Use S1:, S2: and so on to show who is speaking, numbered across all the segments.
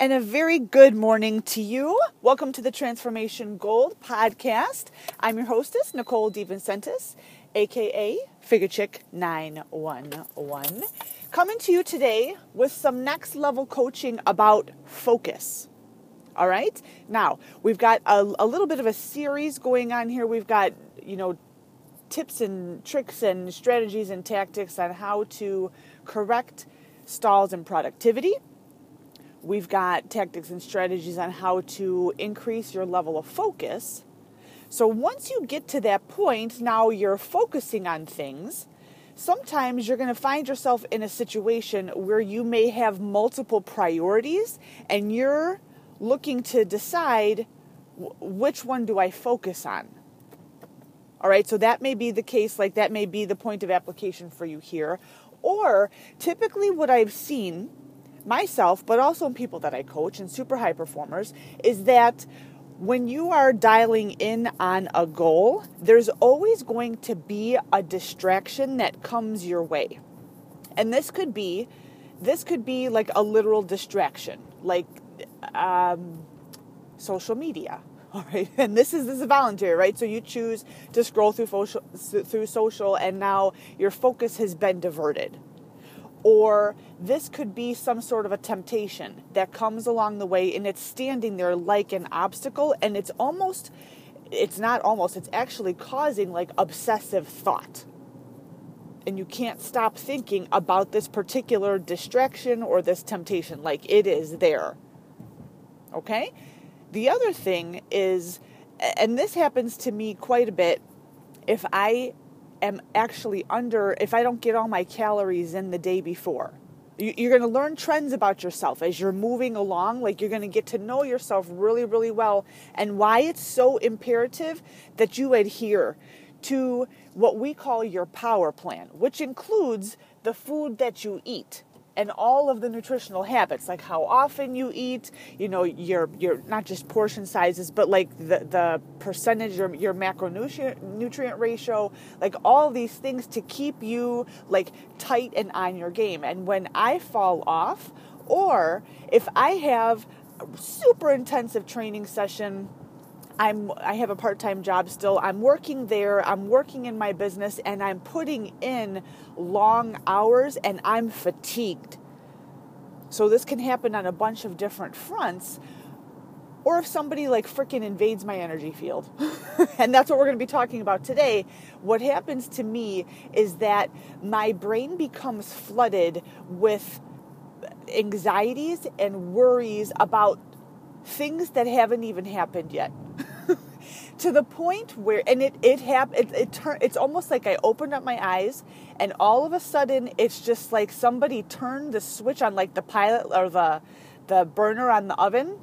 S1: and a very good morning to you. Welcome to the Transformation Gold podcast. I'm your hostess, Nicole DeVincentis, aka Figure Chick 911, coming to you today with some next level coaching about focus. All right, now we've got a, a little bit of a series going on here. We've got, you know, tips and tricks and strategies and tactics on how to correct stalls in productivity We've got tactics and strategies on how to increase your level of focus. So once you get to that point, now you're focusing on things. Sometimes you're going to find yourself in a situation where you may have multiple priorities and you're looking to decide which one do I focus on. All right, so that may be the case, like that may be the point of application for you here. Or typically, what I've seen myself, but also in people that I coach and super high performers, is that when you are dialing in on a goal, there's always going to be a distraction that comes your way. And this could be this could be like a literal distraction, like um, social media. All right, and this is this is voluntary, right? So you choose to scroll through social, through social, and now your focus has been diverted or this could be some sort of a temptation that comes along the way and it's standing there like an obstacle and it's almost it's not almost it's actually causing like obsessive thought. And you can't stop thinking about this particular distraction or this temptation like it is there. Okay? The other thing is and this happens to me quite a bit if i am actually under, if I don't get all my calories in the day before. You're going to learn trends about yourself as you're moving along. Like you're going to get to know yourself really, really well and why it's so imperative that you adhere to what we call your power plan, which includes the food that you eat and all of the nutritional habits like how often you eat you know your your not just portion sizes but like the the percentage your, your macronutrient nutrient ratio like all these things to keep you like tight and on your game. And when i fall off or if i have a super intensive training session I'm I have a part-time job still. I'm working there. I'm working in my business and I'm putting in long hours and I'm fatigued. So this can happen on a bunch of different fronts. Or if somebody like freaking invades my energy field. and that's what we're going to be talking about today. What happens to me is that my brain becomes flooded with anxieties and worries about things that haven't even happened yet. to the point where and it it happened it, it turned it's almost like I opened up my eyes and all of a sudden it's just like somebody turned the switch on like the pilot or the the burner on the oven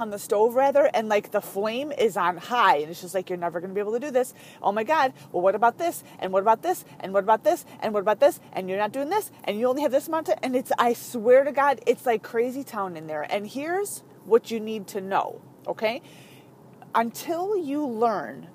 S1: on the stove rather and like the flame is on high and it's just like you're never going to be able to do this. Oh my god well what about this? And what about this? And what about this? And what about this? And you're not doing this? And you only have this amount and it's i swear to god it's like crazy town in there. And here's what you need to know okay until you learn,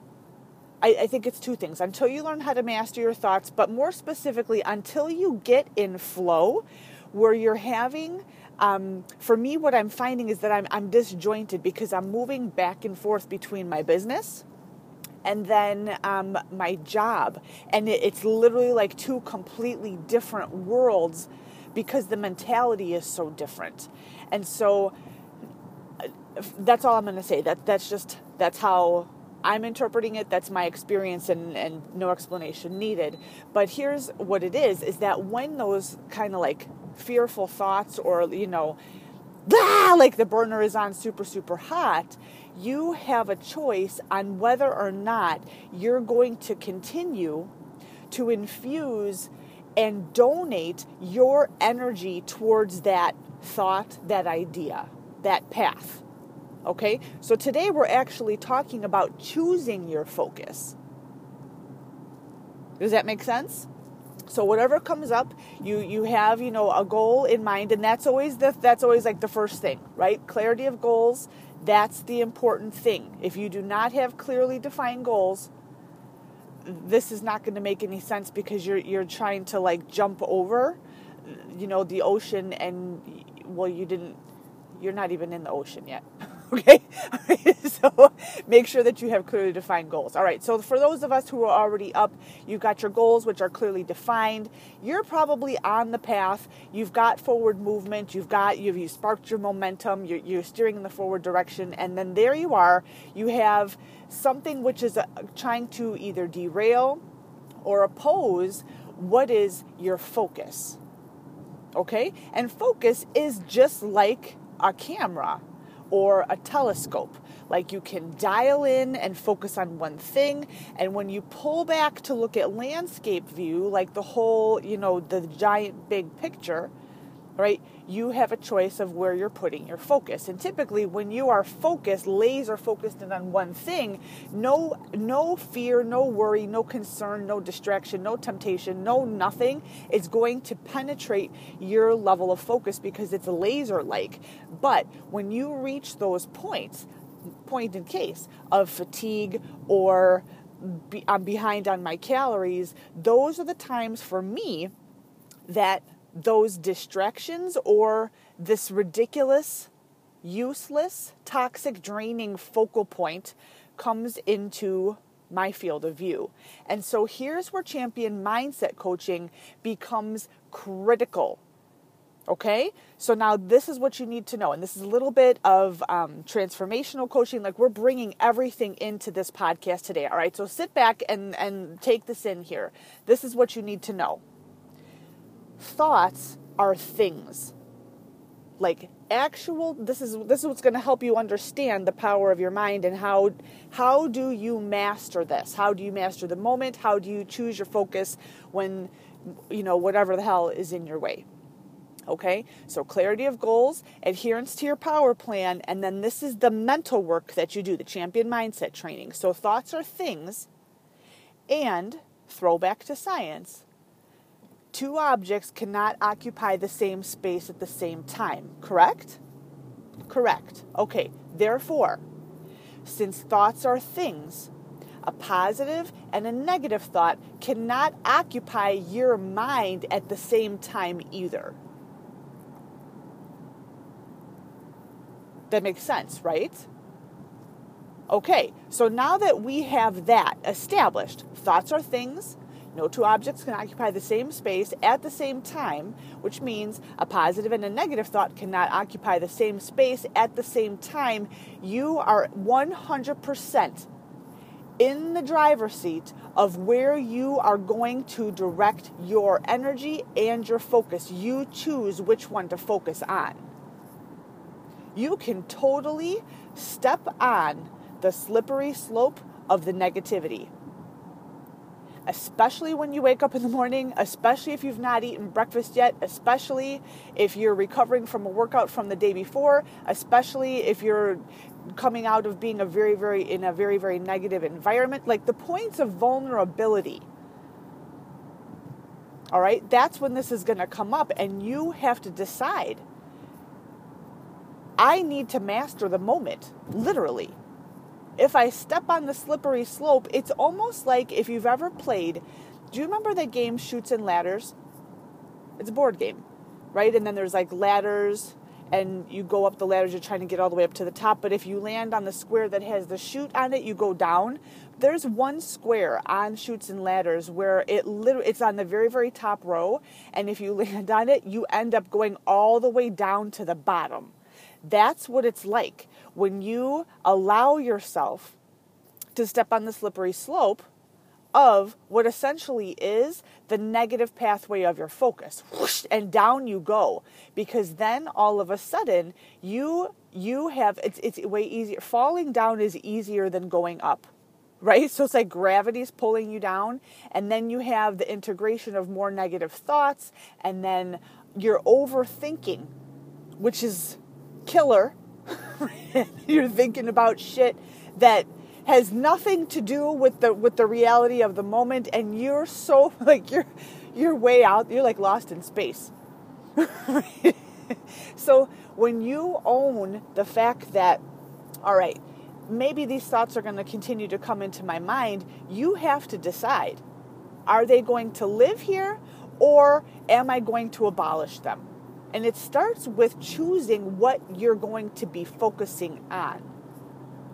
S1: I, I, think it's two things. Until you learn how to master your thoughts, but more specifically, until you get in flow where you're having. Um, for me, what I'm finding is that I'm, I'm disjointed because I'm moving back and forth between my business and then um, my job. And it, it's literally like two completely different worlds because the mentality is so different. And so that's all I'm going to say. That that's just that's how I'm interpreting it. That's my experience and, and no explanation needed. But here's what it is is that when those kind of like fearful thoughts or, you know, ah, like the burner is on super, super hot, you have a choice on whether or not you're going to continue to infuse and donate your energy towards that thought, that idea, that path. Okay, so today we're actually talking about choosing your focus. Does that make sense? So whatever comes up, you you have you know a goal in mind, and that's always the that's always like the first thing, right? Clarity of goals. That's the important thing. If you do not have clearly defined goals, this is not going to make any sense because you're you're trying to like jump over, you know, the ocean, and well, you didn't you're not even in the ocean yet. okay? so make sure that you have clearly defined goals. All right, so for those of us who are already up, you've got your goals, which are clearly defined. You're probably on the path. You've got forward movement. You've got, you've, you sparked your momentum. You're, you're steering in the forward direction. And then there you are. You have something which is uh, trying to either derail or oppose what is your focus. Okay? And focus is just like a camera or a telescope. Like you can dial in and focus on one thing, and when you pull back to look at landscape view, like the whole, you know, the giant big picture, right? You have a choice of where you're putting your focus. And typically when you are focused, laser focused in on one thing, no no fear, no worry, no concern, no distraction, no temptation, no nothing is going to penetrate your level of focus because it's laser like. But when you reach those points, point in case of fatigue or be, I'm behind on my calories, those are the times for me that those distractions or this ridiculous, useless, toxic, draining focal point comes into my field of view. And so here's where champion mindset coaching becomes critical. Okay, so now this is what you need to know, and this is a little bit of um, transformational coaching. Like we're bringing everything into this podcast today. All right, so sit back and and take this in here. This is what you need to know thoughts are things. Like actual this is this is what's going to help you understand the power of your mind and how how do you master this? How do you master the moment? How do you choose your focus when you know whatever the hell is in your way? Okay? So clarity of goals adherence to your power plan and then this is the mental work that you do the champion mindset training. So thoughts are things and throwback to science two objects cannot occupy the same space at the same time, correct? Correct. Okay, therefore, since thoughts are things, a positive and a negative thought cannot occupy your mind at the same time either. That makes sense, right? Okay, so now that we have that established, thoughts are things, no two objects can occupy the same space at the same time, which means a positive and a negative thought cannot occupy the same space at the same time. You are 100% in the driver's seat of where you are going to direct your energy and your focus. You choose which one to focus on. You can totally step on the slippery slope of the negativity especially when you wake up in the morning, especially if you've not eaten breakfast yet, especially if you're recovering from a workout from the day before, especially if you're coming out of being a very very in a very very negative environment, like the points of vulnerability. All right? That's when this is going to come up and you have to decide I need to master the moment, literally if I step on the slippery slope, it's almost like if you've ever played. Do you remember the game Chutes and Ladders? It's a board game, right? And then there's like ladders, and you go up the ladders, you're trying to get all the way up to the top. But if you land on the square that has the chute on it, you go down. There's one square on Chutes and Ladders where it literally it's on the very very top row, and if you land on it, you end up going all the way down to the bottom. That's what it's like when you allow yourself to step on the slippery slope of what essentially is the negative pathway of your focus whoosh, and down you go because then all of a sudden you you have it's it's way easier falling down is easier than going up right so it's like gravity's pulling you down and then you have the integration of more negative thoughts and then you're overthinking which is killer. You're thinking about shit that has nothing to do with the with the reality of the moment and you're so like you're you're way out you're like lost in space. So when you own the fact that all right maybe these thoughts are going to continue to come into my mind you have to decide. Are they going to live here or am i going to abolish them And it starts with choosing what you're going to be focusing on.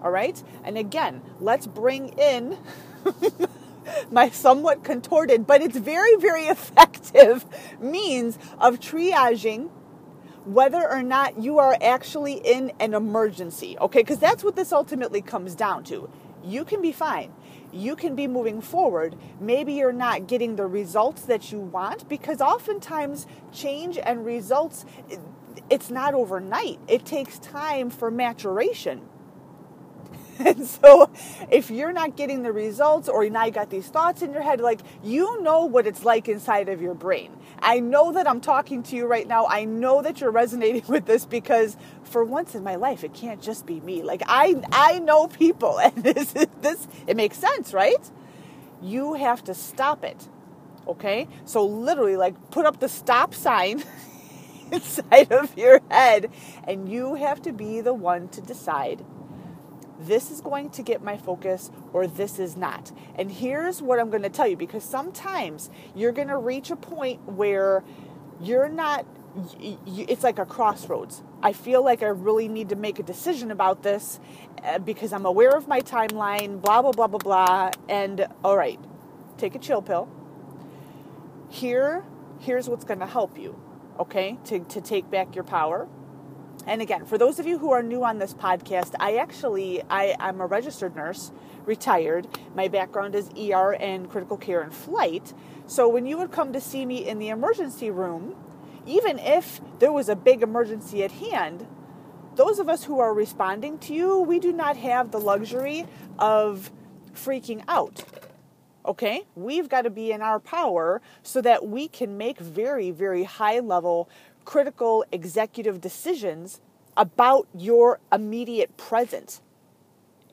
S1: All right? And again, let's bring in my somewhat contorted, but it's very, very effective means of triaging whether or not you are actually in an emergency. Okay? Because that's what this ultimately comes down to. You can be fine you can be moving forward. Maybe you're not getting the results that you want because oftentimes change and results, it's not overnight. It takes time for maturation. And so, if you're not getting the results, or you now you got these thoughts in your head, like you know what it's like inside of your brain. I know that I'm talking to you right now. I know that you're resonating with this because for once in my life, it can't just be me. Like I, I know people, and this, this, it makes sense, right? You have to stop it. Okay, so literally, like put up the stop sign. inside of your head, and you have to be the one to decide this is going to get my focus or this is not. And here's what I'm going to tell you because sometimes you're going to reach a point where you're not it's like a crossroads. I feel like I really need to make a decision about this uh, because I'm aware of my timeline, blah, blah, blah, blah, blah. And all right, take a chill pill. Here, here's what's going to help you, okay, to, to take back your power and again, for those of you who are new on this podcast, I actually I, I'm a registered nurse, retired. My background is ER and critical care and flight. So when you would come to see me in the emergency room, even if there was a big emergency at hand, those of us who are responding to you, we do not have the luxury of freaking out. Okay? We've got to be in our power so that we can make very, very high level critical executive decisions about your immediate present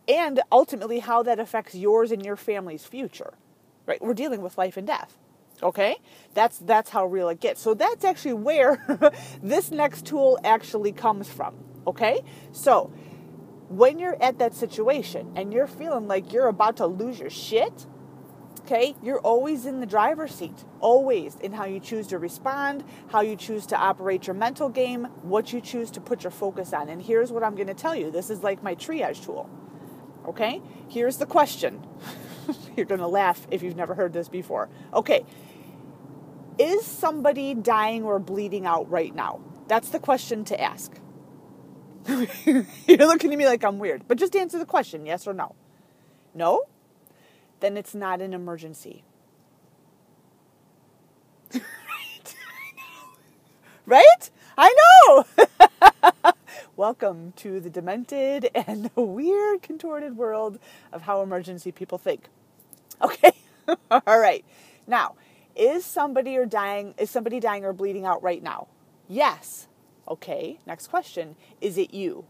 S1: and ultimately how that affects yours and your family's future. Right? We're dealing with life and death. Okay? That's that's how real it gets. So that's actually where this next tool actually comes from. Okay? So when you're at that situation and you're feeling like you're about to lose your shit, Okay, you're always in the driver's seat, always in how you choose to respond, how you choose to operate your mental game, what you choose to put your focus on. And here's what I'm going to tell you this is like my triage tool. Okay, here's the question. you're going to laugh if you've never heard this before. Okay, is somebody dying or bleeding out right now? That's the question to ask. you're looking at me like I'm weird, but just answer the question yes or no. No? Then it's not an emergency. right? I know. Welcome to the demented and the weird, contorted world of how emergency people think. Okay. All right. Now, is somebody or dying is somebody dying or bleeding out right now? Yes. Okay. Next question. Is it you?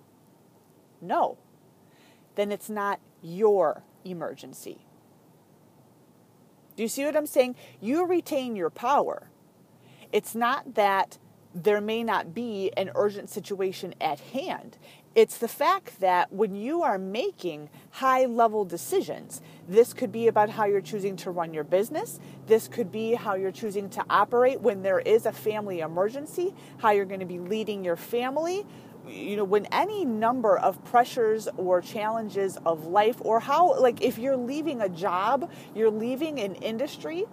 S1: No. Then it's not your emergency. Do you see what I'm saying? You retain your power. It's not that there may not be an urgent situation at hand. It's the fact that when you are making high level decisions, this could be about how you're choosing to run your business. This could be how you're choosing to operate when there is a family emergency, how you're going to be leading your family, you know when any number of pressures or challenges of life or how like if you're leaving a job you're leaving an industry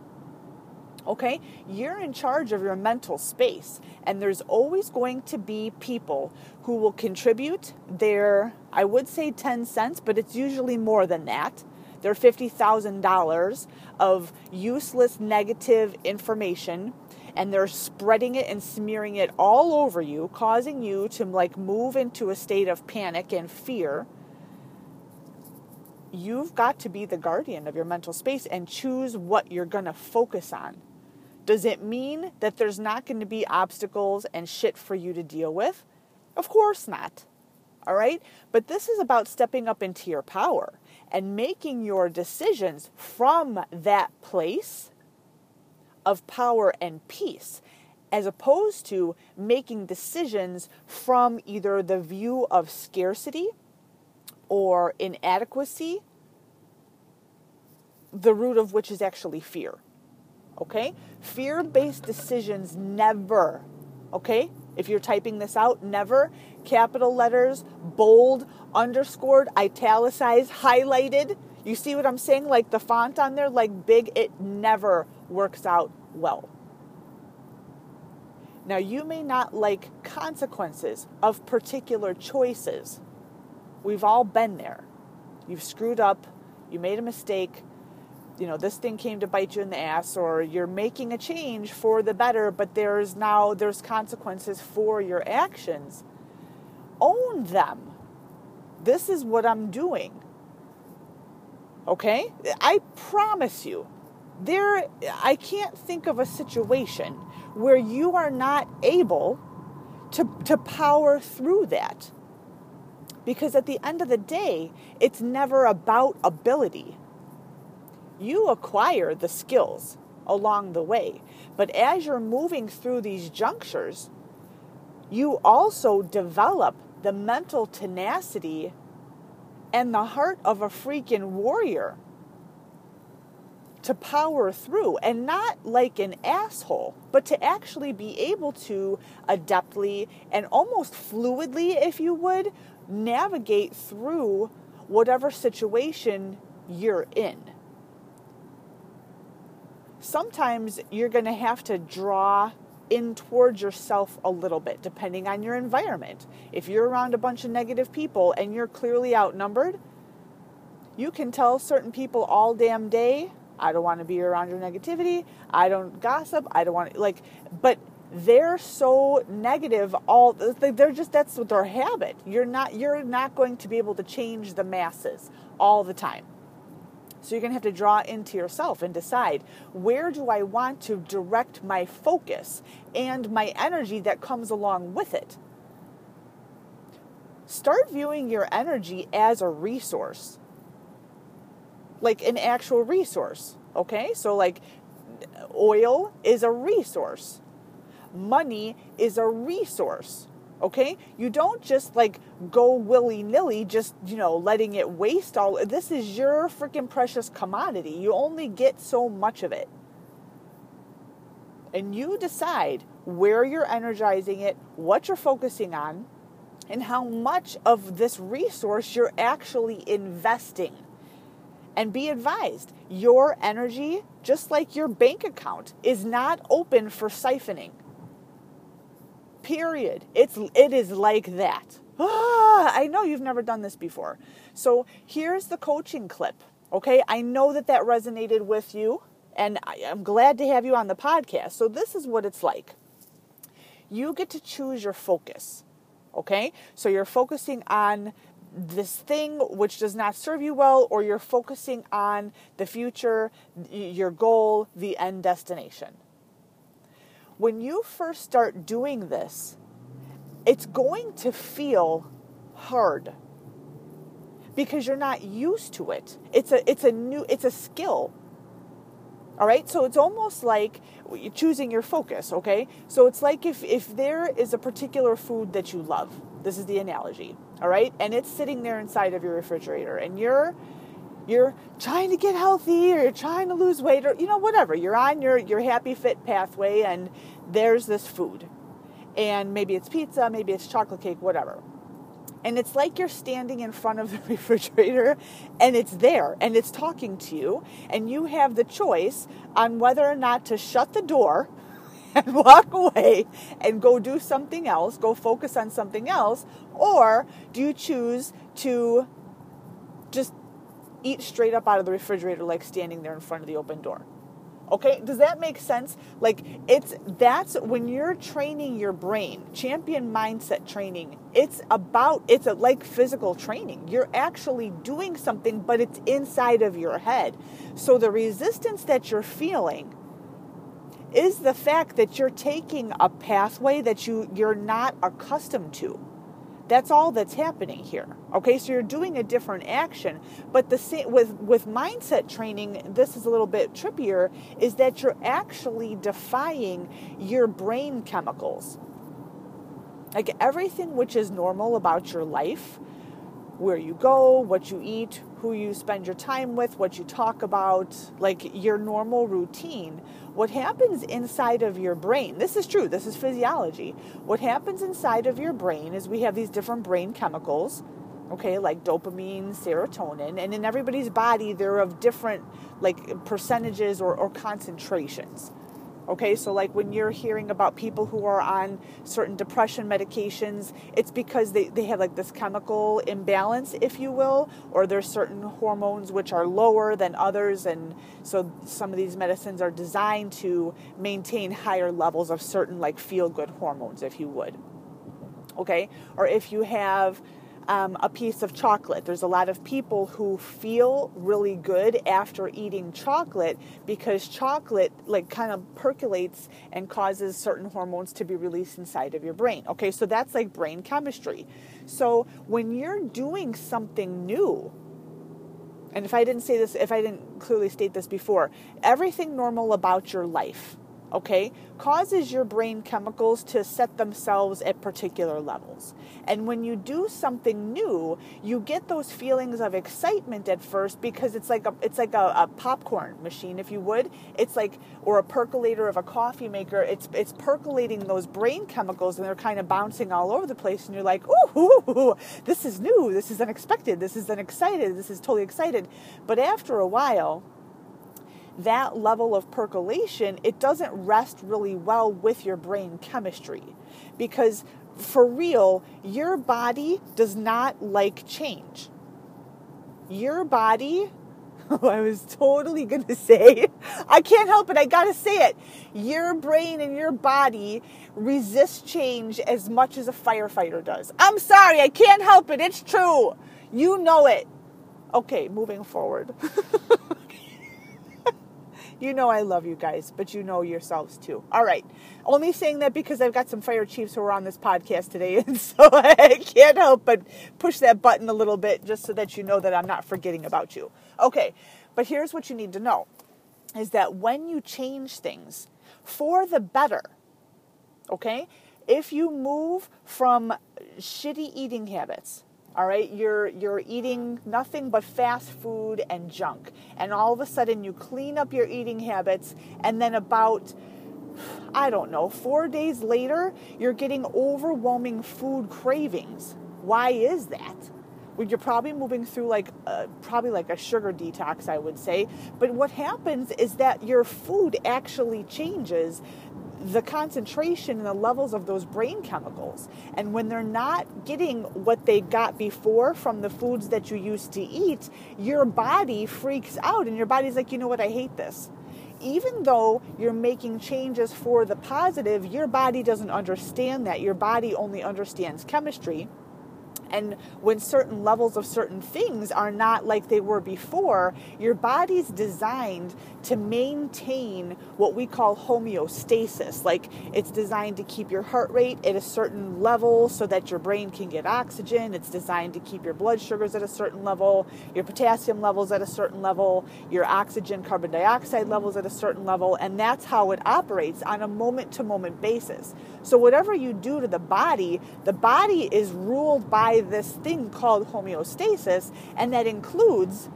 S1: okay you're in charge of your mental space. And there's always going to be people who will contribute their i would say 10 cents but it's usually more than that. Their $50,000 of useless negative information and they're spreading it and smearing it all over you, causing you to like move into a state of panic and fear, you've got to be the guardian of your mental space and choose what you're going to focus on. Does it mean that there's not going to be obstacles and shit for you to deal with? Of course not. All right? But this is about stepping up into your power and making your decisions from that place of power and peace, as opposed to making decisions from either the view of scarcity or inadequacy, the root of which is actually fear. Okay? Fear based decisions never, okay, If you're typing this out, never capital letters, bold, underscored, italicized, highlighted. You see what I'm saying? Like the font on there, like big, it never works out well. Now, you may not like consequences of particular choices. We've all been there. You've screwed up, you made a mistake, you know, this thing came to bite you in the ass, or you're making a change for the better, but there's now there's consequences for your actions. Own them. This is what I'm doing. Okay? I promise you, there I can't think of a situation where you are not able to, to power through that. Because at the end of the day, it's never about ability. You acquire the skills along the way. But as you're moving through these junctures, you also develop the mental tenacity and the heart of a freaking warrior to power through and not like an asshole, but to actually be able to adeptly and almost fluidly, if you would, navigate through whatever situation you're in. Sometimes you're going to have to draw in towards yourself a little bit, depending on your environment. If you're around a bunch of negative people and you're clearly outnumbered, you can tell certain people all damn day I don't want to be around your negativity. I don't gossip. I don't want to, like, but they're so negative all they're just that's their habit you're not you're not going to be able to change the masses all the time so you're going to have to draw into yourself and decide where do i want to direct my focus and my energy that comes along with it start viewing your energy as a resource like an actual resource. Okay? So, like, oil is a resource, money is a resource. Okay? You don't just like go willy nilly, just, you know, letting it waste all. This is your freaking precious commodity. You only get so much of it. And you decide where you're energizing it, what you're focusing on, and how much of this resource you're actually investing. And be advised, your energy, just like your bank account, is not open for siphoning. Period. It's it is like that. Ah, I know you've never done this before. So here's the coaching clip. Okay, I know that that resonated with you, and I, I'm glad to have you on the podcast. So this is what it's like. You get to choose your focus. Okay, so you're focusing on this thing which does not serve you well, or you're focusing on the future, your goal, the end destination. When you first start doing this, it's going to feel hard because you're not used to it. It's a it's a new it's a skill. All right? So it's almost like choosing your focus, okay? So it's like if if there is a particular food that you love. This is the analogy all right? And it's sitting there inside of your refrigerator and you're you're trying to get healthy or you're trying to lose weight or you know whatever. You're on your your happy fit pathway and there's this food. And maybe it's pizza maybe it's chocolate cake whatever. And it's like you're standing in front of the refrigerator and it's there and it's talking to you and you have the choice on whether or not to shut the door and walk away and go do something else, go focus on something else? Or do you choose to just eat straight up out of the refrigerator like standing there in front of the open door? Okay, does that make sense? Like it's that's when you're training your brain, champion mindset training. It's about it's a, like physical training. You're actually doing something but it's inside of your head. So the resistance that you're feeling is the fact that you're taking a pathway that you you're not accustomed to. That's all that's happening here. Okay, so you're doing a different action, but the same with with mindset training, this is a little bit trippier is that you're actually defying your brain chemicals. Like everything which is normal about your life where you go, what you eat, who you spend your time with, what you talk about, like your normal routine. What happens inside of your brain, this is true, this is physiology. What happens inside of your brain is we have these different brain chemicals, okay, like dopamine, serotonin, and in everybody's body, they're of different like percentages or, or concentrations. Okay, so like when you're hearing about people who are on certain depression medications, it's because they, they have like this chemical imbalance, if you will, or there's certain hormones which are lower than others. And so some of these medicines are designed to maintain higher levels of certain like feel good hormones, if you would. Okay, or if you have um, a piece of chocolate. There's a lot of people who feel really good after eating chocolate because chocolate like kind of percolates and causes certain hormones to be released inside of your brain. Okay, so that's like brain chemistry. So when you're doing something new, and if I didn't say this, if I didn't clearly state this before, everything normal about your life okay, causes your brain chemicals to set themselves at particular levels. And when you do something new, you get those feelings of excitement at first because it's like a it's like a, a popcorn machine, if you would. It's like or a percolator of a coffee maker. It's it's percolating those brain chemicals and they're kind of bouncing all over the place and you're like, ooh, ooh, ooh this is new, this is unexpected, this is unexcited, this is totally excited. But after a while, that level of percolation, it doesn't rest really well with your brain chemistry. Because for real, your body does not like change. Your body, oh, I was totally going to say, I can't help it, I got to say it. Your brain and your body resist change as much as a firefighter does. I'm sorry, I can't help it, it's true. You know it. Okay, moving forward. You know I love you guys, but you know yourselves too. All right. Only saying that because I've got some fire chiefs who are on this podcast today, and so I can't help but push that button a little bit just so that you know that I'm not forgetting about you. Okay. But here's what you need to know is that when you change things for the better, okay? If you move from shitty eating habits all right? You're you're eating nothing but fast food and junk. And all of a sudden you clean up your eating habits and then about i don't know 4 days later you're getting overwhelming food cravings. Why is that? Well, you're probably moving through like probably like a sugar detox i would say. But what happens is that your food actually changes the concentration and the levels of those brain chemicals. And when they're not getting what they got before from the foods that you used to eat, your body freaks out and your body's like, you know what, I hate this. Even though you're making changes for the positive, your body doesn't understand that. Your body only understands chemistry. And when certain levels of certain things are not like they were before, your body's designed to maintain what we call homeostasis. Like it's designed to keep your heart rate at a certain level so that your brain can get oxygen. It's designed to keep your blood sugars at a certain level, your potassium levels at a certain level, your oxygen, carbon dioxide levels at a certain level. And that's how it operates on a moment to moment basis. So, whatever you do to the body, the body is ruled by this thing called homeostasis, and that includes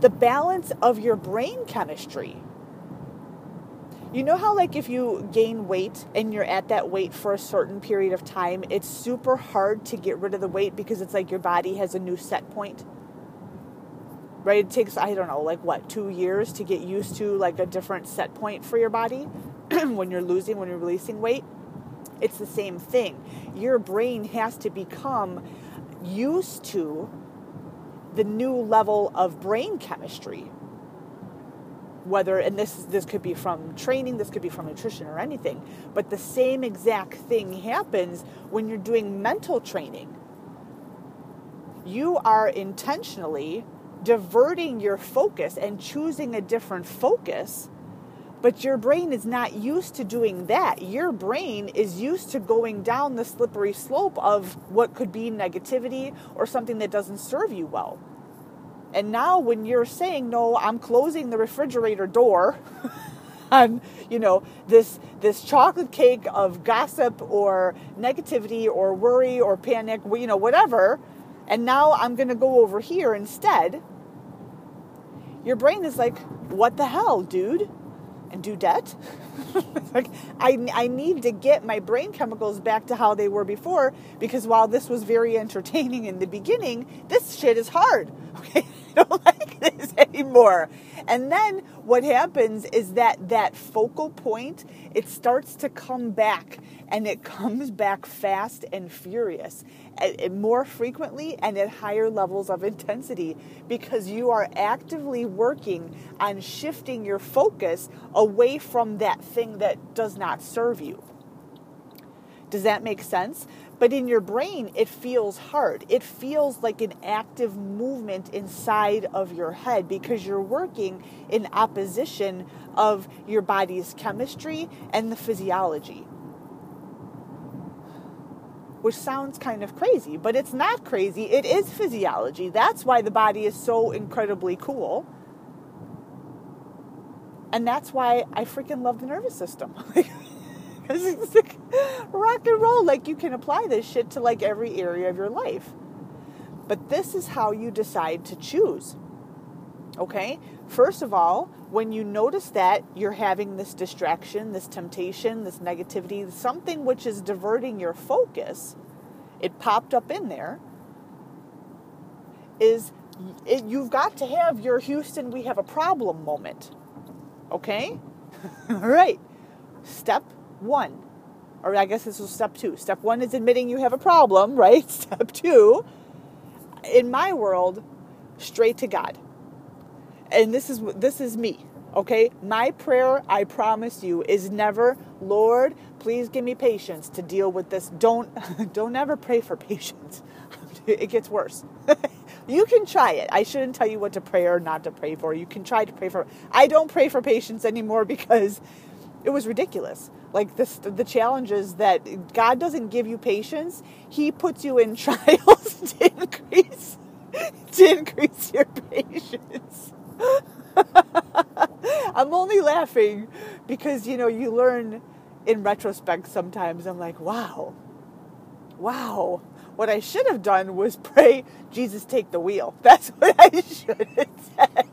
S1: the balance of your brain chemistry. You know how, like, if you gain weight and you're at that weight for a certain period of time, it's super hard to get rid of the weight because it's like your body has a new set point? Right? It takes, I don't know, like what, two years to get used to like a different set point for your body? when you're losing, when you're releasing weight, it's the same thing. Your brain has to become used to the new level of brain chemistry. Whether, and this, this could be from training, this could be from nutrition or anything, but the same exact thing happens when you're doing mental training. You are intentionally diverting your focus and choosing a different focus but your brain is not used to doing that. Your brain is used to going down the slippery slope of what could be negativity or something that doesn't serve you well. And now when you're saying, no, I'm closing the refrigerator door on, you know, this this chocolate cake of gossip or negativity or worry or panic, you know, whatever, And now I'm going to go over here instead. Your brain is like, what the hell, dude? And dudette? like, I, I need to get my brain chemicals back to how they were before because while this was very entertaining in the beginning, this shit is hard. Okay, don't like this anymore. And then what happens is that that focal point, it starts to come back and it comes back fast and furious and more frequently and at higher levels of intensity because you are actively working on shifting your focus away from that thing that does not serve you. Does that make sense? But in your brain, it feels hard. It feels like an active movement inside of your head because you're working in opposition of your body's chemistry and the physiology which sounds kind of crazy, but it's not crazy. It is physiology. That's why the body is so incredibly cool. And that's why I freaking love the nervous system. Because it's like rock and roll. Like you can apply this shit to like every area of your life. But this is how you decide to choose. Okay? First of all, when you notice that you're having this distraction, this temptation, this negativity, something which is diverting your focus, it popped up in there, is it, you've got to have your Houston, we have a problem moment. Okay? All right. Step one. Or I guess this is step two. Step one is admitting you have a problem, right? Step two, in my world, straight to God. And this is this is me okay? My prayer i promise you is never lord please give me patience to deal with this. Don't don't ever pray for patience. It gets worse. You can try it. I shouldn't tell you what to pray or not to pray for. You can try to pray for i don't pray for patience anymore because it was ridiculous like the challenges that god doesn't give you patience he puts you in trials to increase to increase your patience I'm only laughing because, you know, you learn in retrospect sometimes. I'm like, wow, wow. What I should have done was pray, Jesus, take the wheel. That's what I should have said.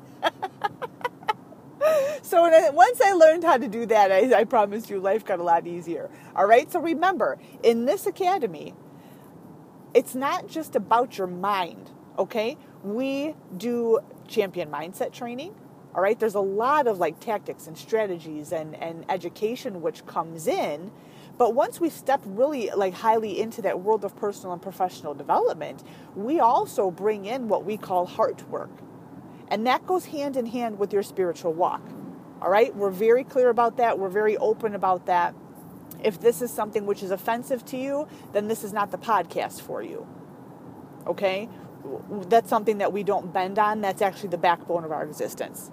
S1: so I, once I learned how to do that, I, I promise you, life got a lot easier. All right. So remember, in this academy, it's not just about your mind. Okay, we do champion mindset training. All right, there's a lot of like tactics and strategies and, and education which comes in. But once we step really like highly into that world of personal and professional development, we also bring in what we call heart work. And that goes hand in hand with your spiritual walk. All right, we're very clear about that. We're very open about that. If this is something which is offensive to you, then this is not the podcast for you. Okay? that's something that we don't bend on. That's actually the backbone of our existence.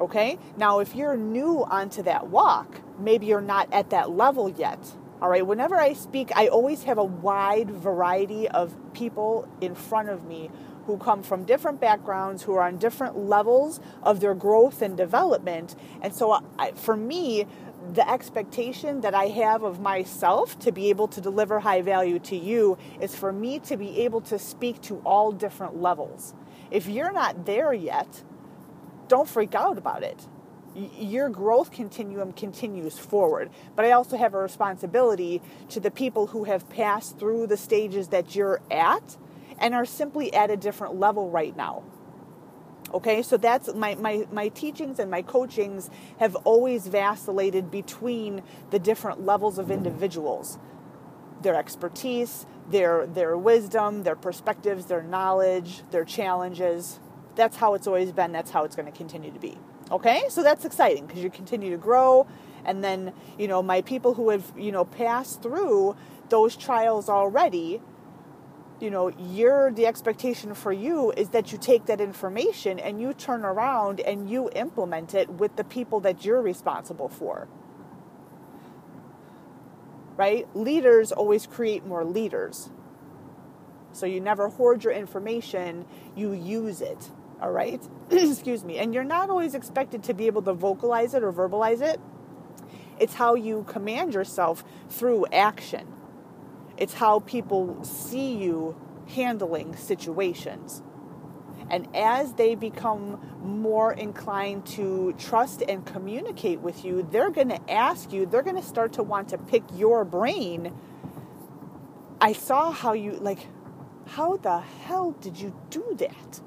S1: Okay? Now, if you're new onto that walk, maybe you're not at that level yet. All right, whenever I speak, I always have a wide variety of people in front of me who come from different backgrounds, who are on different levels of their growth and development. And so, uh, I, for me, the expectation that I have of myself to be able to deliver high value to you is for me to be able to speak to all different levels. If you're not there yet, don't freak out about it. Your growth continuum continues forward. But I also have a responsibility to the people who have passed through the stages that you're at and are simply at a different level right now. Okay, so that's my, my, my teachings and my coachings have always vacillated between the different levels of individuals their expertise, their, their wisdom, their perspectives, their knowledge, their challenges. That's how it's always been. That's how it's going to continue to be. Okay, so that's exciting because you continue to grow. And then, you know, my people who have, you know, passed through those trials already you know, you're the expectation for you is that you take that information and you turn around and you implement it with the people that you're responsible for. Right? Leaders always create more leaders. So you never hoard your information, you use it. All right? Excuse me. And you're not always expected to be able to vocalize it or verbalize it. It's how you command yourself through action it's how people see you handling situations. And as they become more inclined to trust and communicate with you, they're going to ask you, they're going to start to want to pick your brain. I saw how you, like, how the hell did you do that?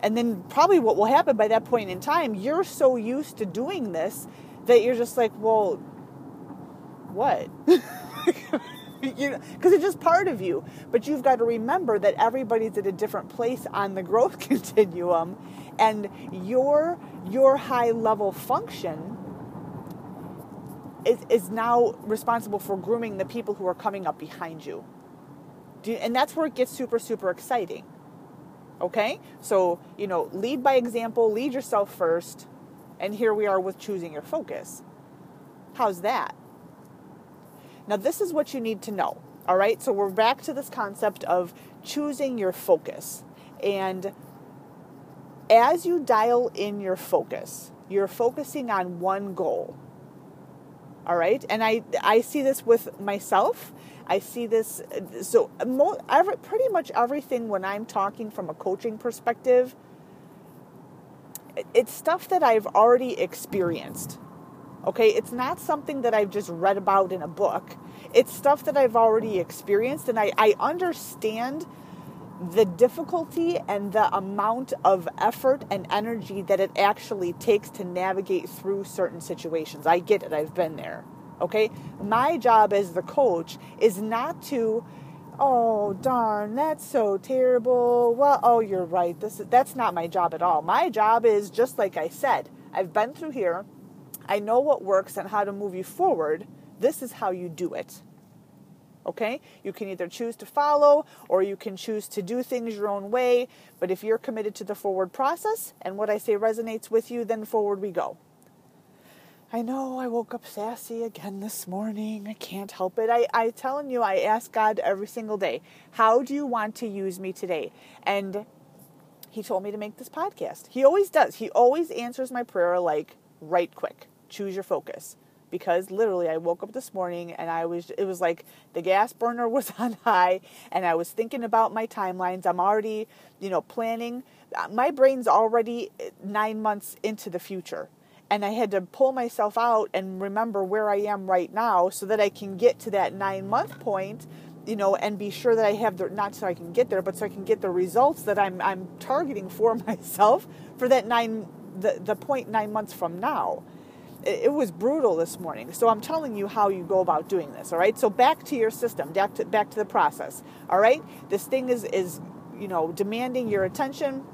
S1: And then probably what will happen by that point in time, you're so used to doing this that you're just like, well, what? you because it's just part of you. But you've got to remember that everybody's at a different place on the growth continuum, and your your high level function is is now responsible for grooming the people who are coming up behind you. you and that's where it gets super super exciting. Okay, so you know, lead by example, lead yourself first, and here we are with choosing your focus. How's that? Now, this is what you need to know. All right, so we're back to this concept of choosing your focus. And as you dial in your focus, you're focusing on one goal. All right, and I, I see this with myself. I see this, so every, pretty much everything when I'm talking from a coaching perspective, it's stuff that I've already experienced. Okay, it's not something that I've just read about in a book. It's stuff that I've already experienced, and I, I understand the difficulty and the amount of effort and energy that it actually takes to navigate through certain situations. I get it, I've been there. Okay, my job as the coach is not to oh darn that's so terrible well oh you're right this is, that's not my job at all my job is just like i said i've been through here I know what works and how to move you forward. This is how you do it. Okay? You can either choose to follow or you can choose to do things your own way. But if you're committed to the forward process and what I say resonates with you, then forward we go. I know I woke up sassy again this morning. I can't help it. I, I telling you, I ask God every single day, how do you want to use me today? And he told me to make this podcast. He always does. He always answers my prayer like right quick choose your focus because literally I woke up this morning and I was it was like the gas burner was on high and I was thinking about my timelines. I'm already, you know, planning my brain's already eh, 9 months into the future. And I had to pull myself out and remember where I am right now so that I can get to that 9 month point, you know, and be sure that I have the not so I can get there, but so I can get the results that I'm I'm targeting for myself for that 9 the the point 9 months from now it was brutal this morning. So I'm telling you how you go about doing this. All right. So back to your system, back to back to the process. All right. This thing is is you know demanding your attention.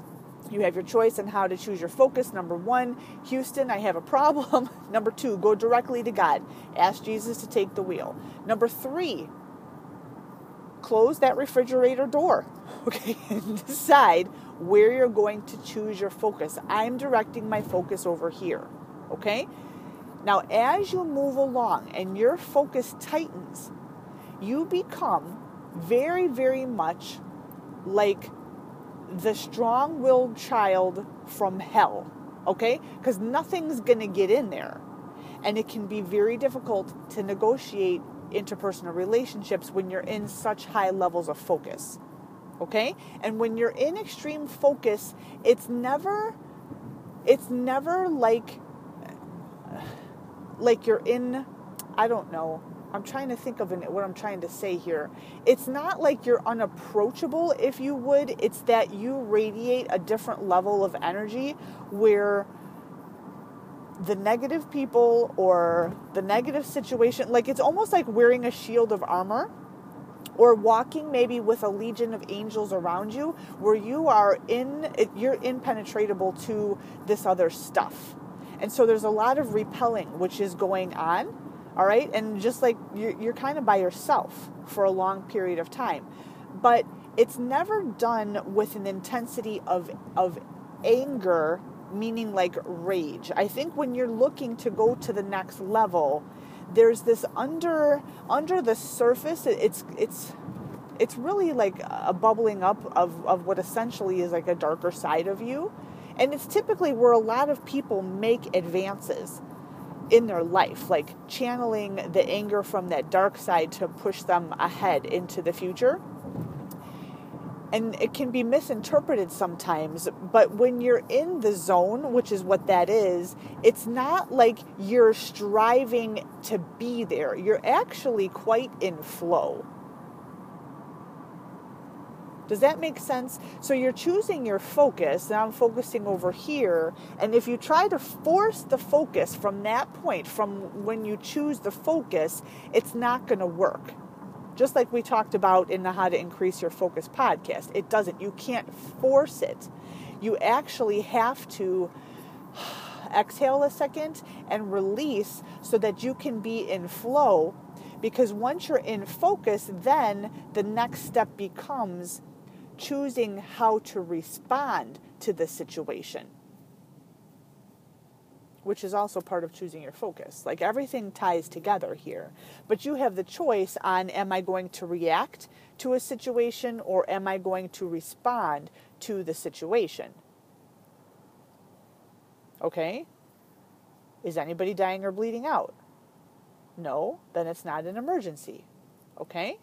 S1: You have your choice on how to choose your focus. Number one, Houston, I have a problem. Number two, go directly to God. Ask Jesus to take the wheel. Number three, close that refrigerator door. Okay, and decide where you're going to choose your focus. I'm directing my focus over here. Okay, now, as you move along and your focus tightens, you become very, very much like the strong willed child from hell, okay? Because nothing's to get in there. And it can be very difficult to negotiate interpersonal relationships when you're in such high levels of focus, okay? And when you're in extreme focus, it's never. It's never like like you're in, I don't know. I'm trying to think of an, what I'm trying to say here. It's not like you're unapproachable, if you would. It's that you radiate a different level of energy where the negative people or the negative situation, like it's almost like wearing a shield of armor or walking maybe with a legion of angels around you where you are in you're impenetrable to this other stuff and so there's a lot of repelling which is going on, all right? And just like you're, you're kind of by yourself for a long period of time. But it's never done with an intensity of, of anger, meaning like rage. I think when you're looking to go to the next level, there's this under under the surface it's it's it's really like a bubbling up of, of what essentially is like a darker side of you and it's typically where a lot of people make advances in their life, like channeling the anger from that dark side to push them ahead into the future. and it can be misinterpreted sometimes but when you're in the zone which is what that is it's not like you're striving to be there you're actually quite in flow does that make sense? So you're choosing your focus. Now I'm focusing over here. And if you try to force the focus from that point, from when you choose the focus, it's not going to work. Just like we talked about in the How to Increase Your Focus podcast, it doesn't. You can't force it. You actually have to exhale a second and release so that you can be in flow. Because once you're in focus, then the next step becomes choosing how to respond to the situation, which is also part of choosing your focus. Like everything ties together here. But you have the choice on am I going to react to a situation or am I going to respond to the situation? Okay? Is anybody dying or bleeding out? No, then it's not an emergency. Okay?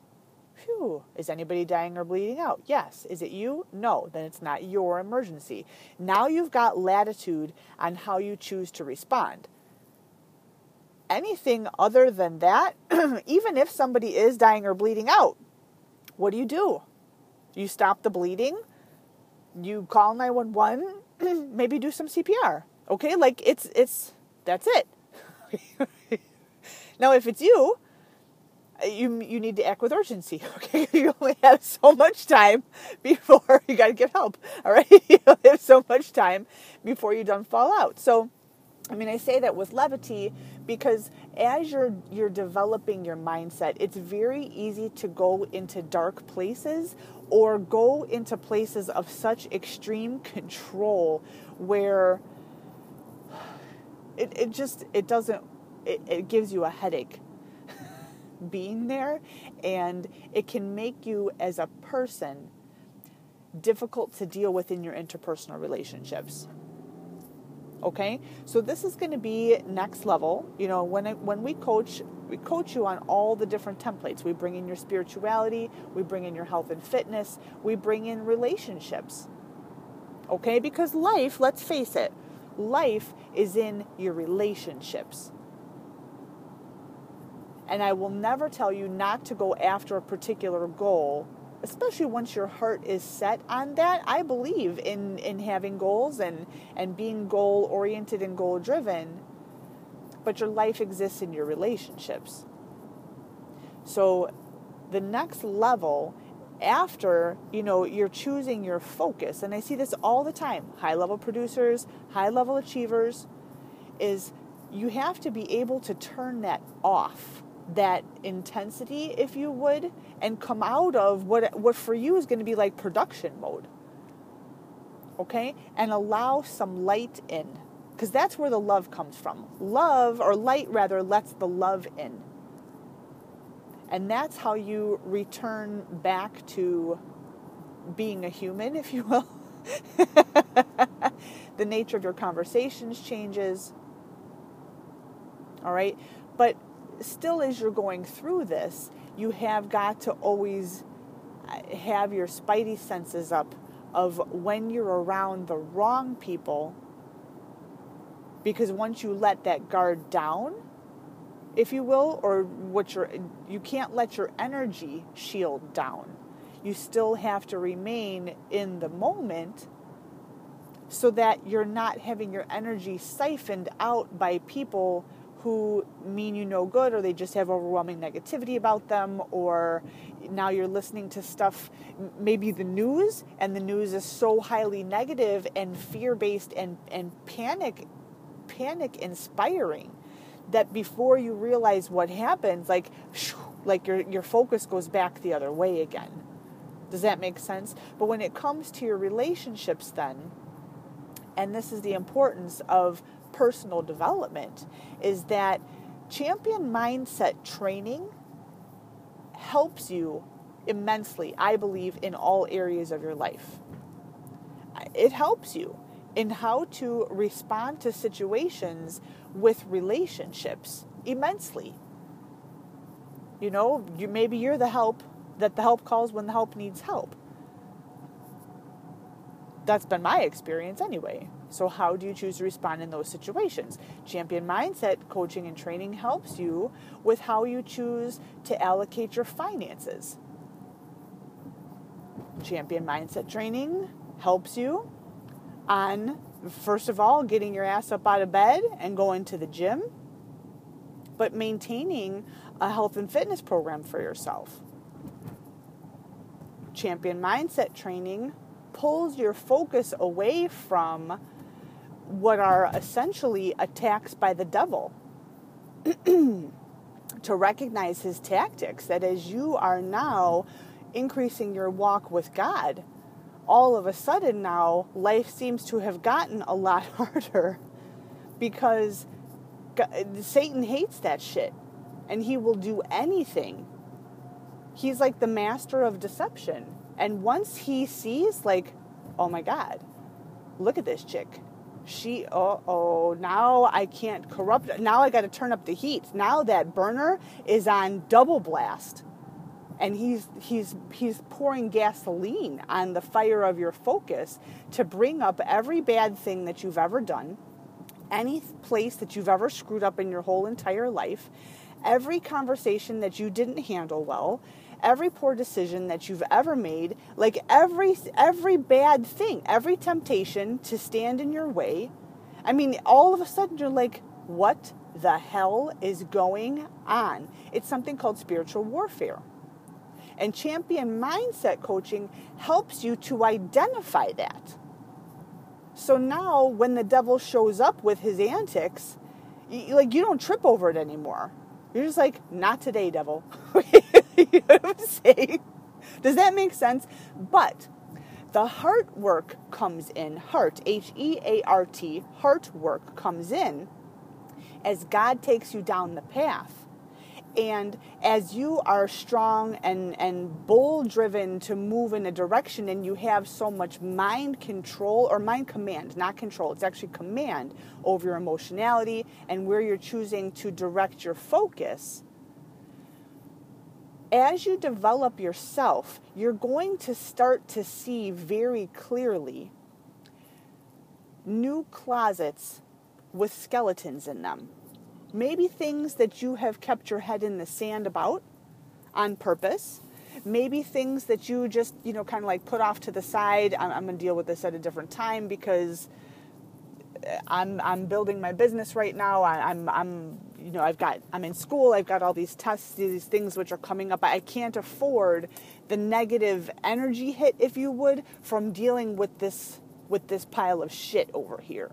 S1: Phew, is anybody dying or bleeding out? Yes. Is it you? No. Then it's not your emergency. Now you've got latitude on how you choose to respond. Anything other than that, even if somebody is dying or bleeding out, what do you do? You stop the bleeding, you call 911, maybe do some CPR. Okay? Like it's it's that's it. now if it's you, you you need to act with urgency. Okay, you only have so much time before you got to get help. All right, you have so much time before you don't fall out. So, I mean, I say that with levity because as you're you're developing your mindset, it's very easy to go into dark places or go into places of such extreme control where it, it just it doesn't it, it gives you a headache being there, and it can make you as a person difficult to deal with in your interpersonal relationships. Okay, so this is going to be next level. You know, when it, when we coach, we coach you on all the different templates. We bring in your spirituality, we bring in your health and fitness, we bring in relationships. Okay, because life, let's face it, life is in your relationships. And I will never tell you not to go after a particular goal, especially once your heart is set on that. I believe in, in having goals and, and being goal oriented and goal driven, but your life exists in your relationships. So the next level after you know you're choosing your focus and i see this all the time high level producers high level achievers is you have to be able to turn that off that intensity, if you would, and come out of what what for you is going to be like production mode. Okay? And allow some light in. Because that's where the love comes from. Love, or light rather, lets the love in. And that's how you return back to being a human, if you will. the nature of your conversations changes. All right? But still, as you're going through this, you have got to always uh, have your spidey senses up of when you're around the wrong people. Because once you let that guard down, if you will, or what your you can't let your energy shield down. You still have to remain in the moment so that you're not having your energy siphoned out by people who mean you no good or they just have overwhelming negativity about them or now you're listening to stuff maybe the news and the news is so highly negative and fear-based and, and panic panic inspiring that before you realize what happens like like your your focus goes back the other way again. Does that make sense? But when it comes to your relationships then and this is the importance of personal development is that champion mindset training helps you immensely, I believe, in all areas of your life. It helps you in how to respond to situations with relationships immensely. You know, you maybe you're the help that the help calls when the help needs help. that's been my experience anyway. So, how do you choose to respond in those situations? Champion Mindset coaching and training helps you with how you choose to allocate your finances. Champion Mindset training helps you on, first of all, getting your ass up out of bed and going to the gym, but maintaining a health and fitness program for yourself. Champion Mindset training pulls your focus away from what are essentially attacks by the devil. to recognize his tactics, that as you are now increasing your walk with God, all of a sudden now life seems to have gotten a lot harder because Satan hates that shit and he will do anything. He's like the master of deception. And once he sees, like, oh my God, look at this chick. She, oh, oh, now I can't corrupt. Now I got to turn up the heat. Now that burner is on double blast. And he's, he's, he's pouring gasoline on the fire of your focus to bring up every bad thing that you've ever done, any place that you've ever screwed up in your whole entire life, every conversation that you didn't handle well, every poor decision that you've ever made, like every every bad thing, every temptation to stand in your way. I mean, all of a sudden you're like, what the hell is going on? It's something called spiritual warfare. And champion mindset coaching helps you to identify that. So now when the devil shows up with his antics, you, like you don't trip over it anymore. You're just like, not today, devil. you? Does that make sense? But the heart work comes in, heart, H E A R T, heart work comes in as God takes you down the path. And as you are strong and, and bull driven to move in a direction, and you have so much mind control or mind command, not control, it's actually command over your emotionality and where you're choosing to direct your focus, as you develop yourself, you're going to start to see very clearly new closets with skeletons in them. Maybe things that you have kept your head in the sand about on purpose. Maybe things that you just, you know, kind of like put off to the side. I'm, I'm going to deal with this at a different time because I'm I'm building my business right now. I, I'm, I'm you know I've got I'm in school. I've got all these tests, these things which are coming up. I can't afford the negative energy hit, if you would, from dealing with this with this pile of shit over here.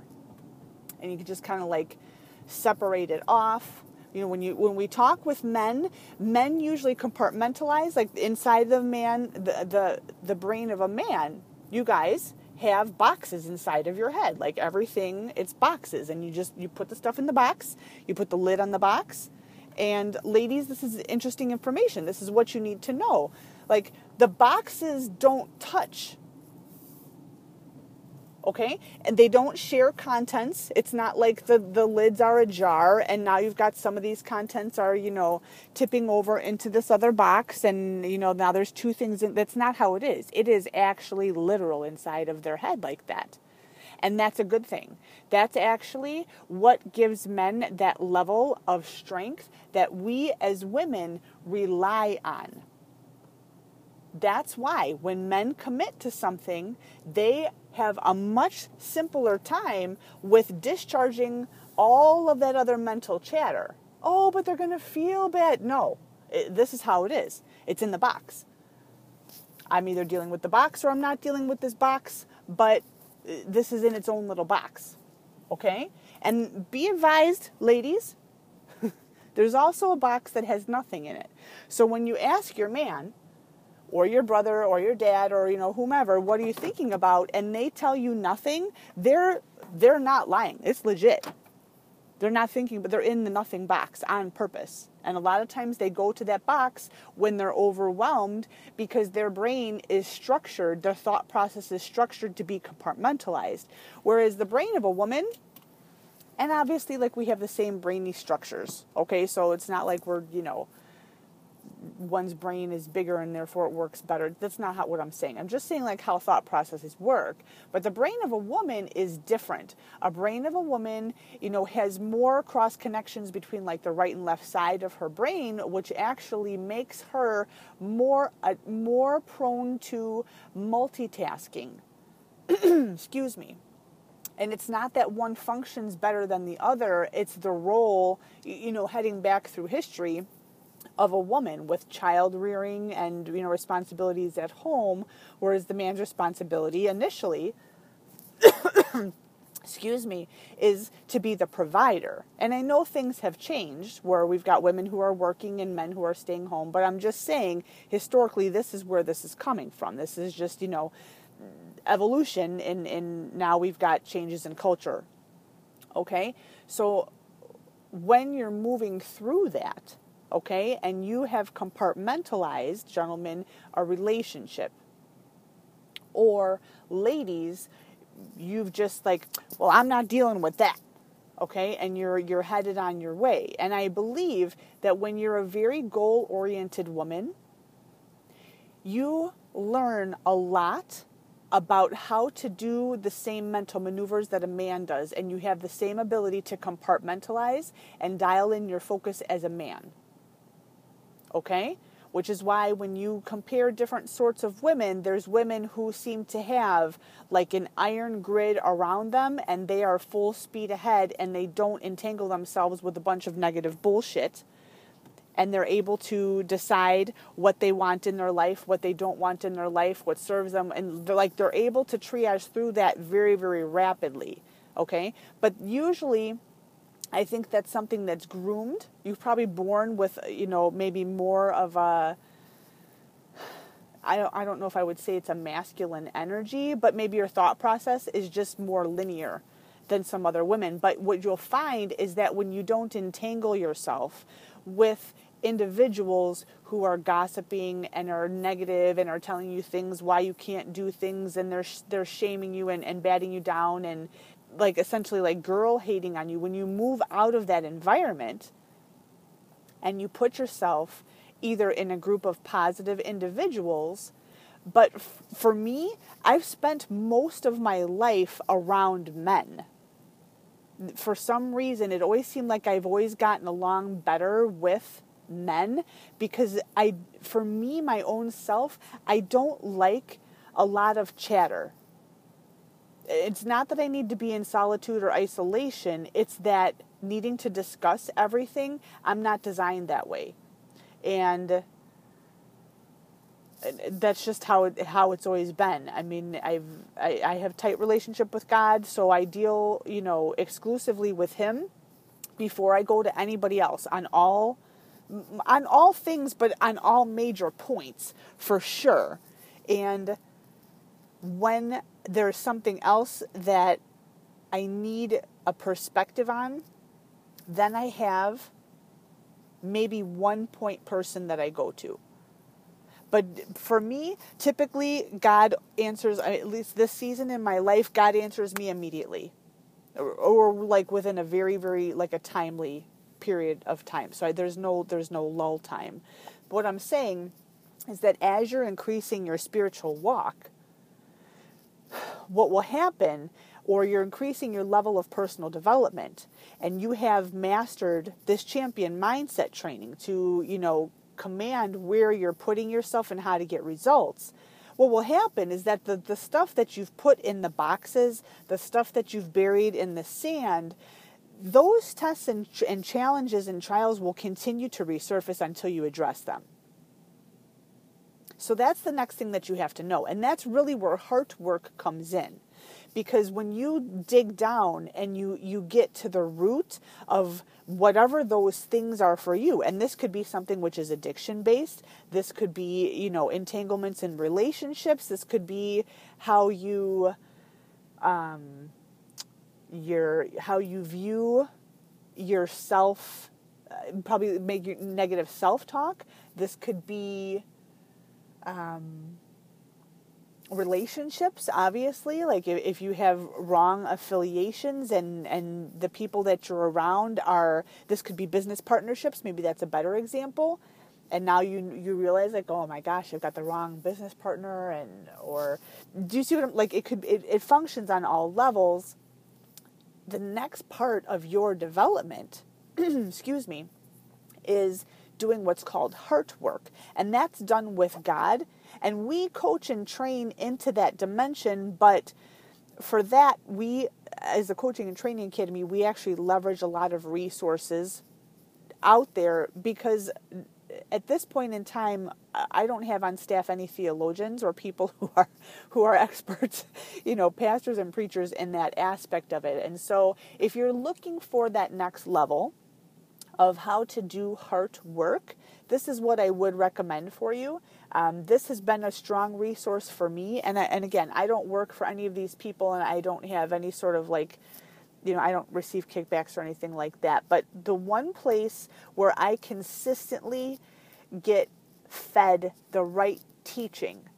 S1: And you can just kind of like separate it off. You know, when you when we talk with men, men usually compartmentalize like inside the man, the the the brain of a man. You guys have boxes inside of your head. Like everything, it's boxes, and you just you put the stuff in the box, you put the lid on the box. And ladies, this is interesting information. This is what you need to know. Like the boxes don't touch okay and they don't share contents it's not like the the lids are ajar and now you've got some of these contents are you know tipping over into this other box and you know now there's two things in, that's not how it is it is actually literal inside of their head like that and that's a good thing. That's actually what gives men that level of strength that we as women rely on. That's why when men commit to something, they have a much simpler time with discharging all of that other mental chatter. Oh, but they're going to feel bad. No, it, this is how it is. It's in the box. I'm either dealing with the box or I'm not dealing with this box, but uh, this is in its own little box. Okay? And be advised, ladies, there's also a box that has nothing in it. So when you ask your man, or your brother or your dad or you know whomever what are you thinking about? And they tell you nothing they're they're not lying. It's legit. They're not thinking but they're in the nothing box on purpose. And a lot of times they go to that box when they're overwhelmed because their brain is structured their thought process is structured to be compartmentalized. Whereas the brain of a woman and obviously like we have the same brainy structures okay? So it's not like we're you know one's brain is bigger and therefore it works better. That's not how, what I'm saying. I'm just saying like how thought processes work. But the brain of a woman is different. A brain of a woman, you know, has more cross connections between like the right and left side of her brain, which actually makes her more uh, more prone to multitasking. Excuse me. And it's not that one functions better than the other, it's the role, you know, heading back through history of a woman with child rearing and you know responsibilities at home whereas the man's responsibility initially excuse me is to be the provider. And i know things have changed where we've got women who are working and men who are staying home but i'm just saying historically this is where this is coming from. This is just you know evolution and in now we've got changes in culture. Okay? So when you're moving through that okay? And you have compartmentalized, gentlemen, a relationship. Or ladies, you've just like, well, I'm not dealing with that. Okay? And you're you're headed on your way. And I believe that when you're a very goal-oriented woman, you learn a lot about how to do the same mental maneuvers that a man does, and you have the same ability to compartmentalize and dial in your focus as a man okay? Which is why when you compare different sorts of women, there's women who seem to have like an iron grid around them and they are full speed ahead and they don't entangle themselves with a bunch of negative bullshit. And they're able to decide what they want in their life, what they don't want in their life, what serves them. And they're like, they're able to triage through that very, very rapidly. Okay? But usually, I think that's something that's groomed. You're probably born with, uh, you know, maybe more of a. I don't, I don't know if I would say it's a masculine energy, but maybe your thought process is just more linear than some other women. But what you'll find is that when you don't entangle yourself with individuals who are gossiping and are negative and are telling you things why you can't do things and they're they're shaming you and, and batting you down and like essentially like girl hating on you when you move out of that environment and you put yourself either in a group of positive individuals but f- for me i've spent most of my life around men. For some reason it always seemed like i've always gotten along better with men because i for me my own self i don't like a lot of chatter it's not that I need to be in solitude or isolation, it's that needing to discuss everything, I'm not designed that way. And uh, that's just how it, how it's always been. I mean, I've I, I have tight relationship with God, so I deal, you know, exclusively with him before I go to anybody else on all on all things but on all major points for sure. And when there's something else that I need a perspective on, then I have maybe one point person that I go to. But for me, typically, God answers, at least this season in my life, God answers me immediately. Or, or like within a very, very, like a timely period of time. So I, there's no, there's no lull time. But what I'm saying is that as you're increasing your spiritual walk, what will happen or you're increasing your level of personal development and you have mastered this champion mindset training to you know command where you're putting yourself and how to get results what will happen is that the, the stuff that you've put in the boxes the stuff that you've buried in the sand those tests and, and challenges and trials will continue to resurface until you address them so that's the next thing that you have to know. And that's really where heart work comes in. Because when you dig down and you, you get to the root of whatever those things are for you, and this could be something which is addiction based, this could be, you know, entanglements in relationships, this could be how you um your how you view yourself uh, probably make your negative self-talk. This could be um, relationships obviously. Like if, if you have wrong affiliations and and the people that you're around are this could be business partnerships maybe that's a better example. And now you you realize like oh my gosh I've got the wrong business partner and or do you see what I'm like it could it, it functions on all levels. The next part of your development excuse me is doing what's called heart work and that's done with God and we coach and train into that dimension but for that we as a coaching and training academy we actually leverage a lot of resources out there because at this point in time, I don't have on staff any theologians or people who are who are experts, you know, pastors and preachers in that aspect of it. And so, if you're looking for that next level of how to do heart work, this is what I would recommend for you. Um, this has been a strong resource for me. And I, and again, I don't work for any of these people, and I don't have any sort of like you know, I don't receive kickbacks or anything like that. But the one place where I consistently get fed the right teaching,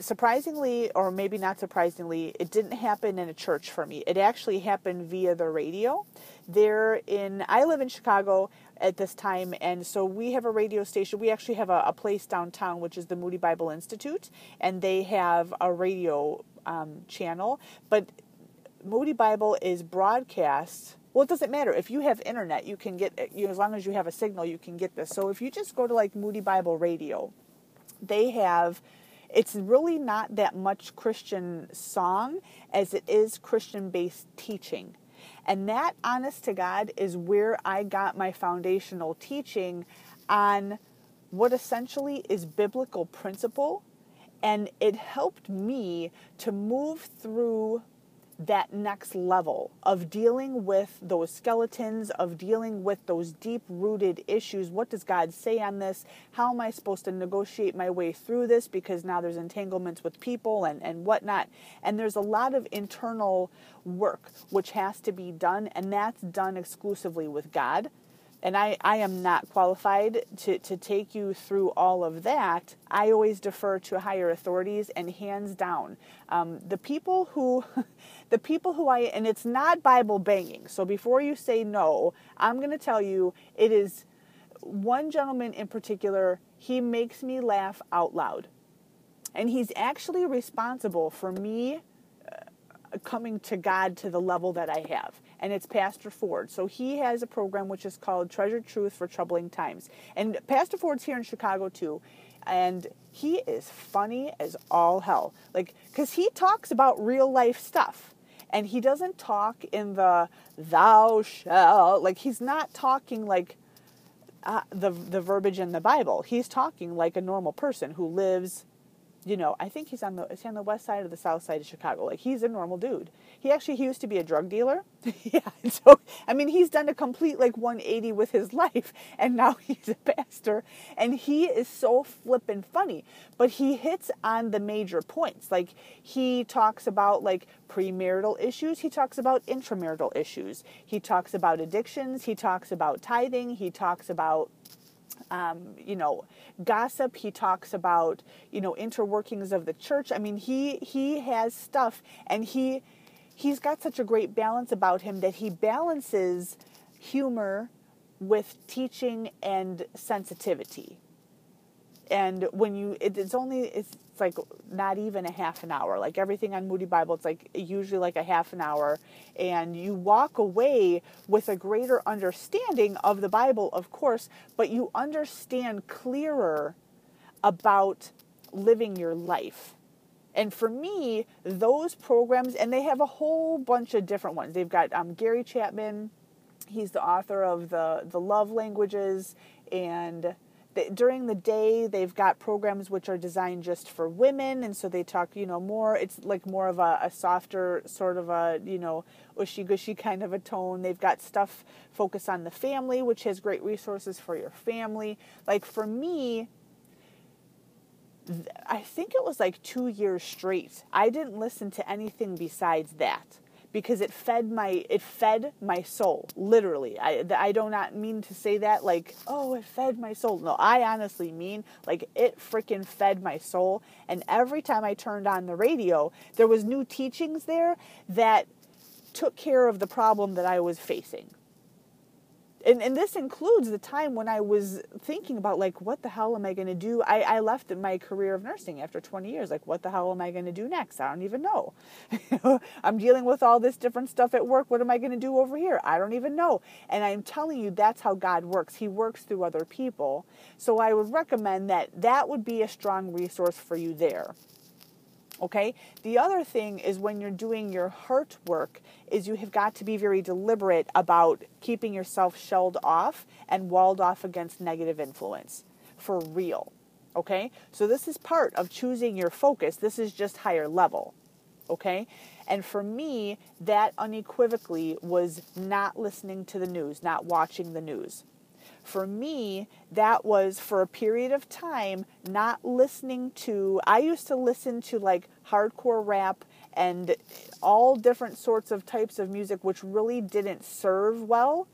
S1: surprisingly, or maybe not surprisingly, it didn't happen in a church for me. It actually happened via the radio. There in, I live in Chicago at this time, and so we have a radio station. We actually have a, a place downtown, which is the Moody Bible Institute, and they have a radio um, channel. But Moody Bible is broadcast. Well, it doesn't matter if you have internet. You can get you as long as you have a signal, you can get this. So if you just go to like Moody Bible Radio, they have. It's really not that much Christian song as it is Christian based teaching. And that, honest to God, is where I got my foundational teaching on what essentially is biblical principle. And it helped me to move through that next level of dealing with those skeletons, of dealing with those deep rooted issues. What does God say on this? How am I supposed to negotiate my way through this? Because now there's entanglements with people and, and whatnot. And there's a lot of internal work which has to be done, and that's done exclusively with God and I, I am not qualified to, to take you through all of that. I always defer to higher authorities and hands down. Um, the people who the people who I and it's not Bible banging. So before you say no, I'm going to tell you it is one gentleman in particular, he makes me laugh out loud. And he's actually responsible for me uh, coming to God to the level that I have and it's Pastor Ford. So he has a program which is called Treasured Truth for Troubling Times. And Pastor Ford's here in Chicago too. And he is funny as all hell. Like, because he talks about real life stuff. And he doesn't talk in the thou shalt. Like, he's not talking like uh, the, the verbiage in the Bible. He's talking like a normal person who lives you know, I think he's on the is he on the west side or the south side of Chicago. Like he's a normal dude. He actually he used to be a drug dealer. yeah. So I mean he's done a complete like 180 with his life and now he's a pastor and he is so flippin' funny. But he hits on the major points. Like he talks about like premarital issues, he talks about intramarital issues. He talks about addictions, he talks about tithing, he talks about um, you know, gossip. He talks about, you know, interworkings of the church. I mean, he he has stuff, and he he's got such a great balance about him that he balances humor with teaching and sensitivity. And when you, it, it's only it's like not even a half an hour. Like everything on Moody Bible, it's like usually like a half an hour. And you walk away with a greater understanding of the Bible, of course, but you understand clearer about living your life. And for me, those programs, and they have a whole bunch of different ones. They've got um, Gary Chapman, he's the author of the, the Love Languages and during the day they've got programs which are designed just for women and so they talk you know more it's like more of a, a softer sort of a you know ushy gushy kind of a tone they've got stuff focused on the family which has great resources for your family like for me I think it was like two years straight. I didn't listen to anything besides that because it fed my it fed my soul literally. I i do not mean to say that like oh it fed my soul. No i honestly mean like it freaking fed my soul. And every time i turned on the radio there was new teachings there that took care of the problem that i was facing and, and this includes the time when I was thinking about like what the hell am I going to do? I, I left my career of nursing after 20 years. Like what the hell am I going to do next? I don't even know. I'm dealing with all this different stuff at work. What am I going to do over here? I don't even know. And I'm telling you that's how God works. He works through other people. So I would recommend that that would be a strong resource for you there. Okay? The other thing is when you're doing your heart work is you have got to be very deliberate about keeping yourself shelled off and walled off against negative influence for real. Okay? So this is part of choosing your focus. This is just higher level. Okay? And for me, that unequivocally was not listening to the news, not watching the news. For me, that was for a period of time not listening to, I used to listen to like hardcore rap and all different sorts of types of music, which really didn't serve well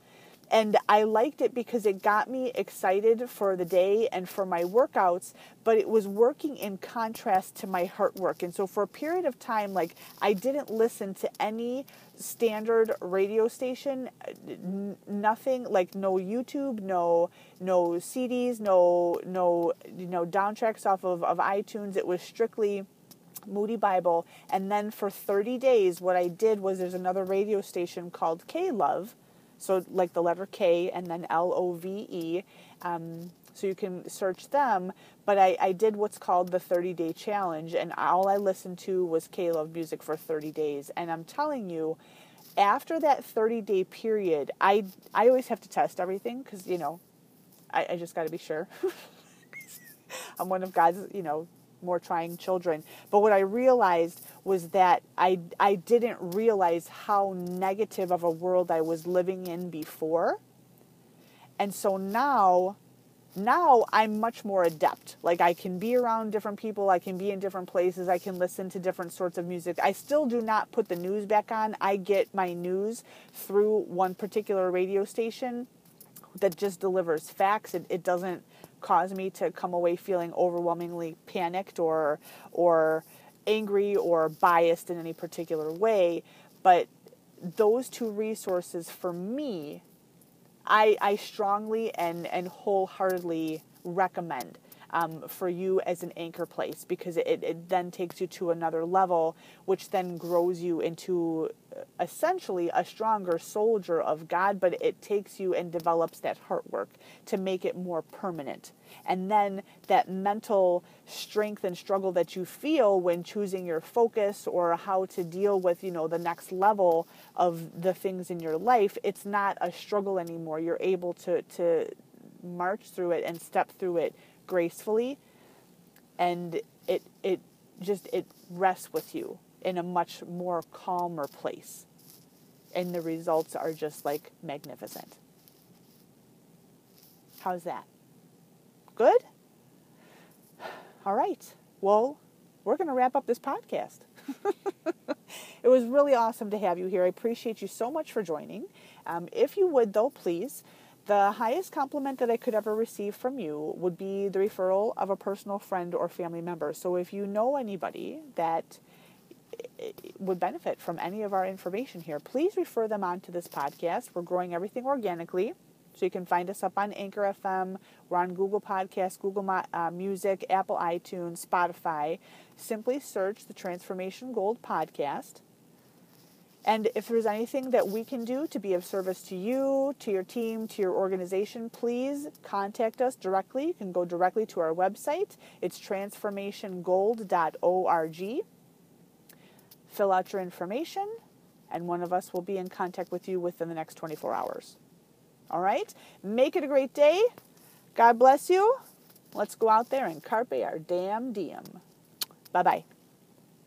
S1: and I liked it because it got me excited for the day and for my workouts, but it was working in contrast to my heart work. And so for a period of time, like I didn't listen to any standard radio station, n- nothing like no YouTube, no no CDs, no no you know downtracks off of, of iTunes. It was strictly Moody Bible. And then for 30 days, what I did was there's another radio station called K Love so, like the letter K and then L O V E. Um, so you can search them. But I, I did what's called the 30 day challenge, and all I listened to was K Love music for 30 days. And I'm telling you, after that 30 day period, I, I always have to test everything because, you know, I, I just got to be sure. I'm one of God's, you know, more trying children. But what I realized was that I, I didn't realize how negative of a world I was living in before. And so now, now I'm much more adept. Like I can be around different people, I can be in different places, I can listen to different sorts of music. I still do not put the news back on. I get my news through one particular radio station that just delivers facts. It, it doesn't cause me to come away feeling overwhelmingly panicked or or angry or biased in any particular way. But those two resources for me I, I strongly and, and wholeheartedly recommend um, for you as an anchor place because it, it then takes you to another level, which then grows you into essentially a stronger soldier of God, but it takes you and develops that heart work to make it more permanent. And then that mental strength and struggle that you feel when choosing your focus or how to deal with, you know, the next level of the things in your life, it's not a struggle anymore. You're able to, to march through it and step through it gracefully and it it just it rests with you in a much more calmer place and the results are just like magnificent. How's that? Good? All right. Well we're going to wrap up this podcast. It was really awesome to have you here. I appreciate you so much for joining. Um, if you would though please the highest compliment that I could ever receive from you would be the referral of a personal friend or family member. So if you know anybody that would benefit from any of our information here, please refer them on to this podcast. We're growing everything organically. So you can find us up on Anchor FM. We're on Google Podcasts, Google uh, Music, Apple iTunes, Spotify. Simply search the Transformation Gold podcast. And if there's anything that we can do to be of service to you, to your team, to your organization, please contact us directly. You can go directly to our website. It's transformationgold.org. Fill out your information, and one of us will be in contact with you within the next 24 hours. All right? Make it a great day. God bless you. Let's go out there and carpe our damn diem. Bye bye.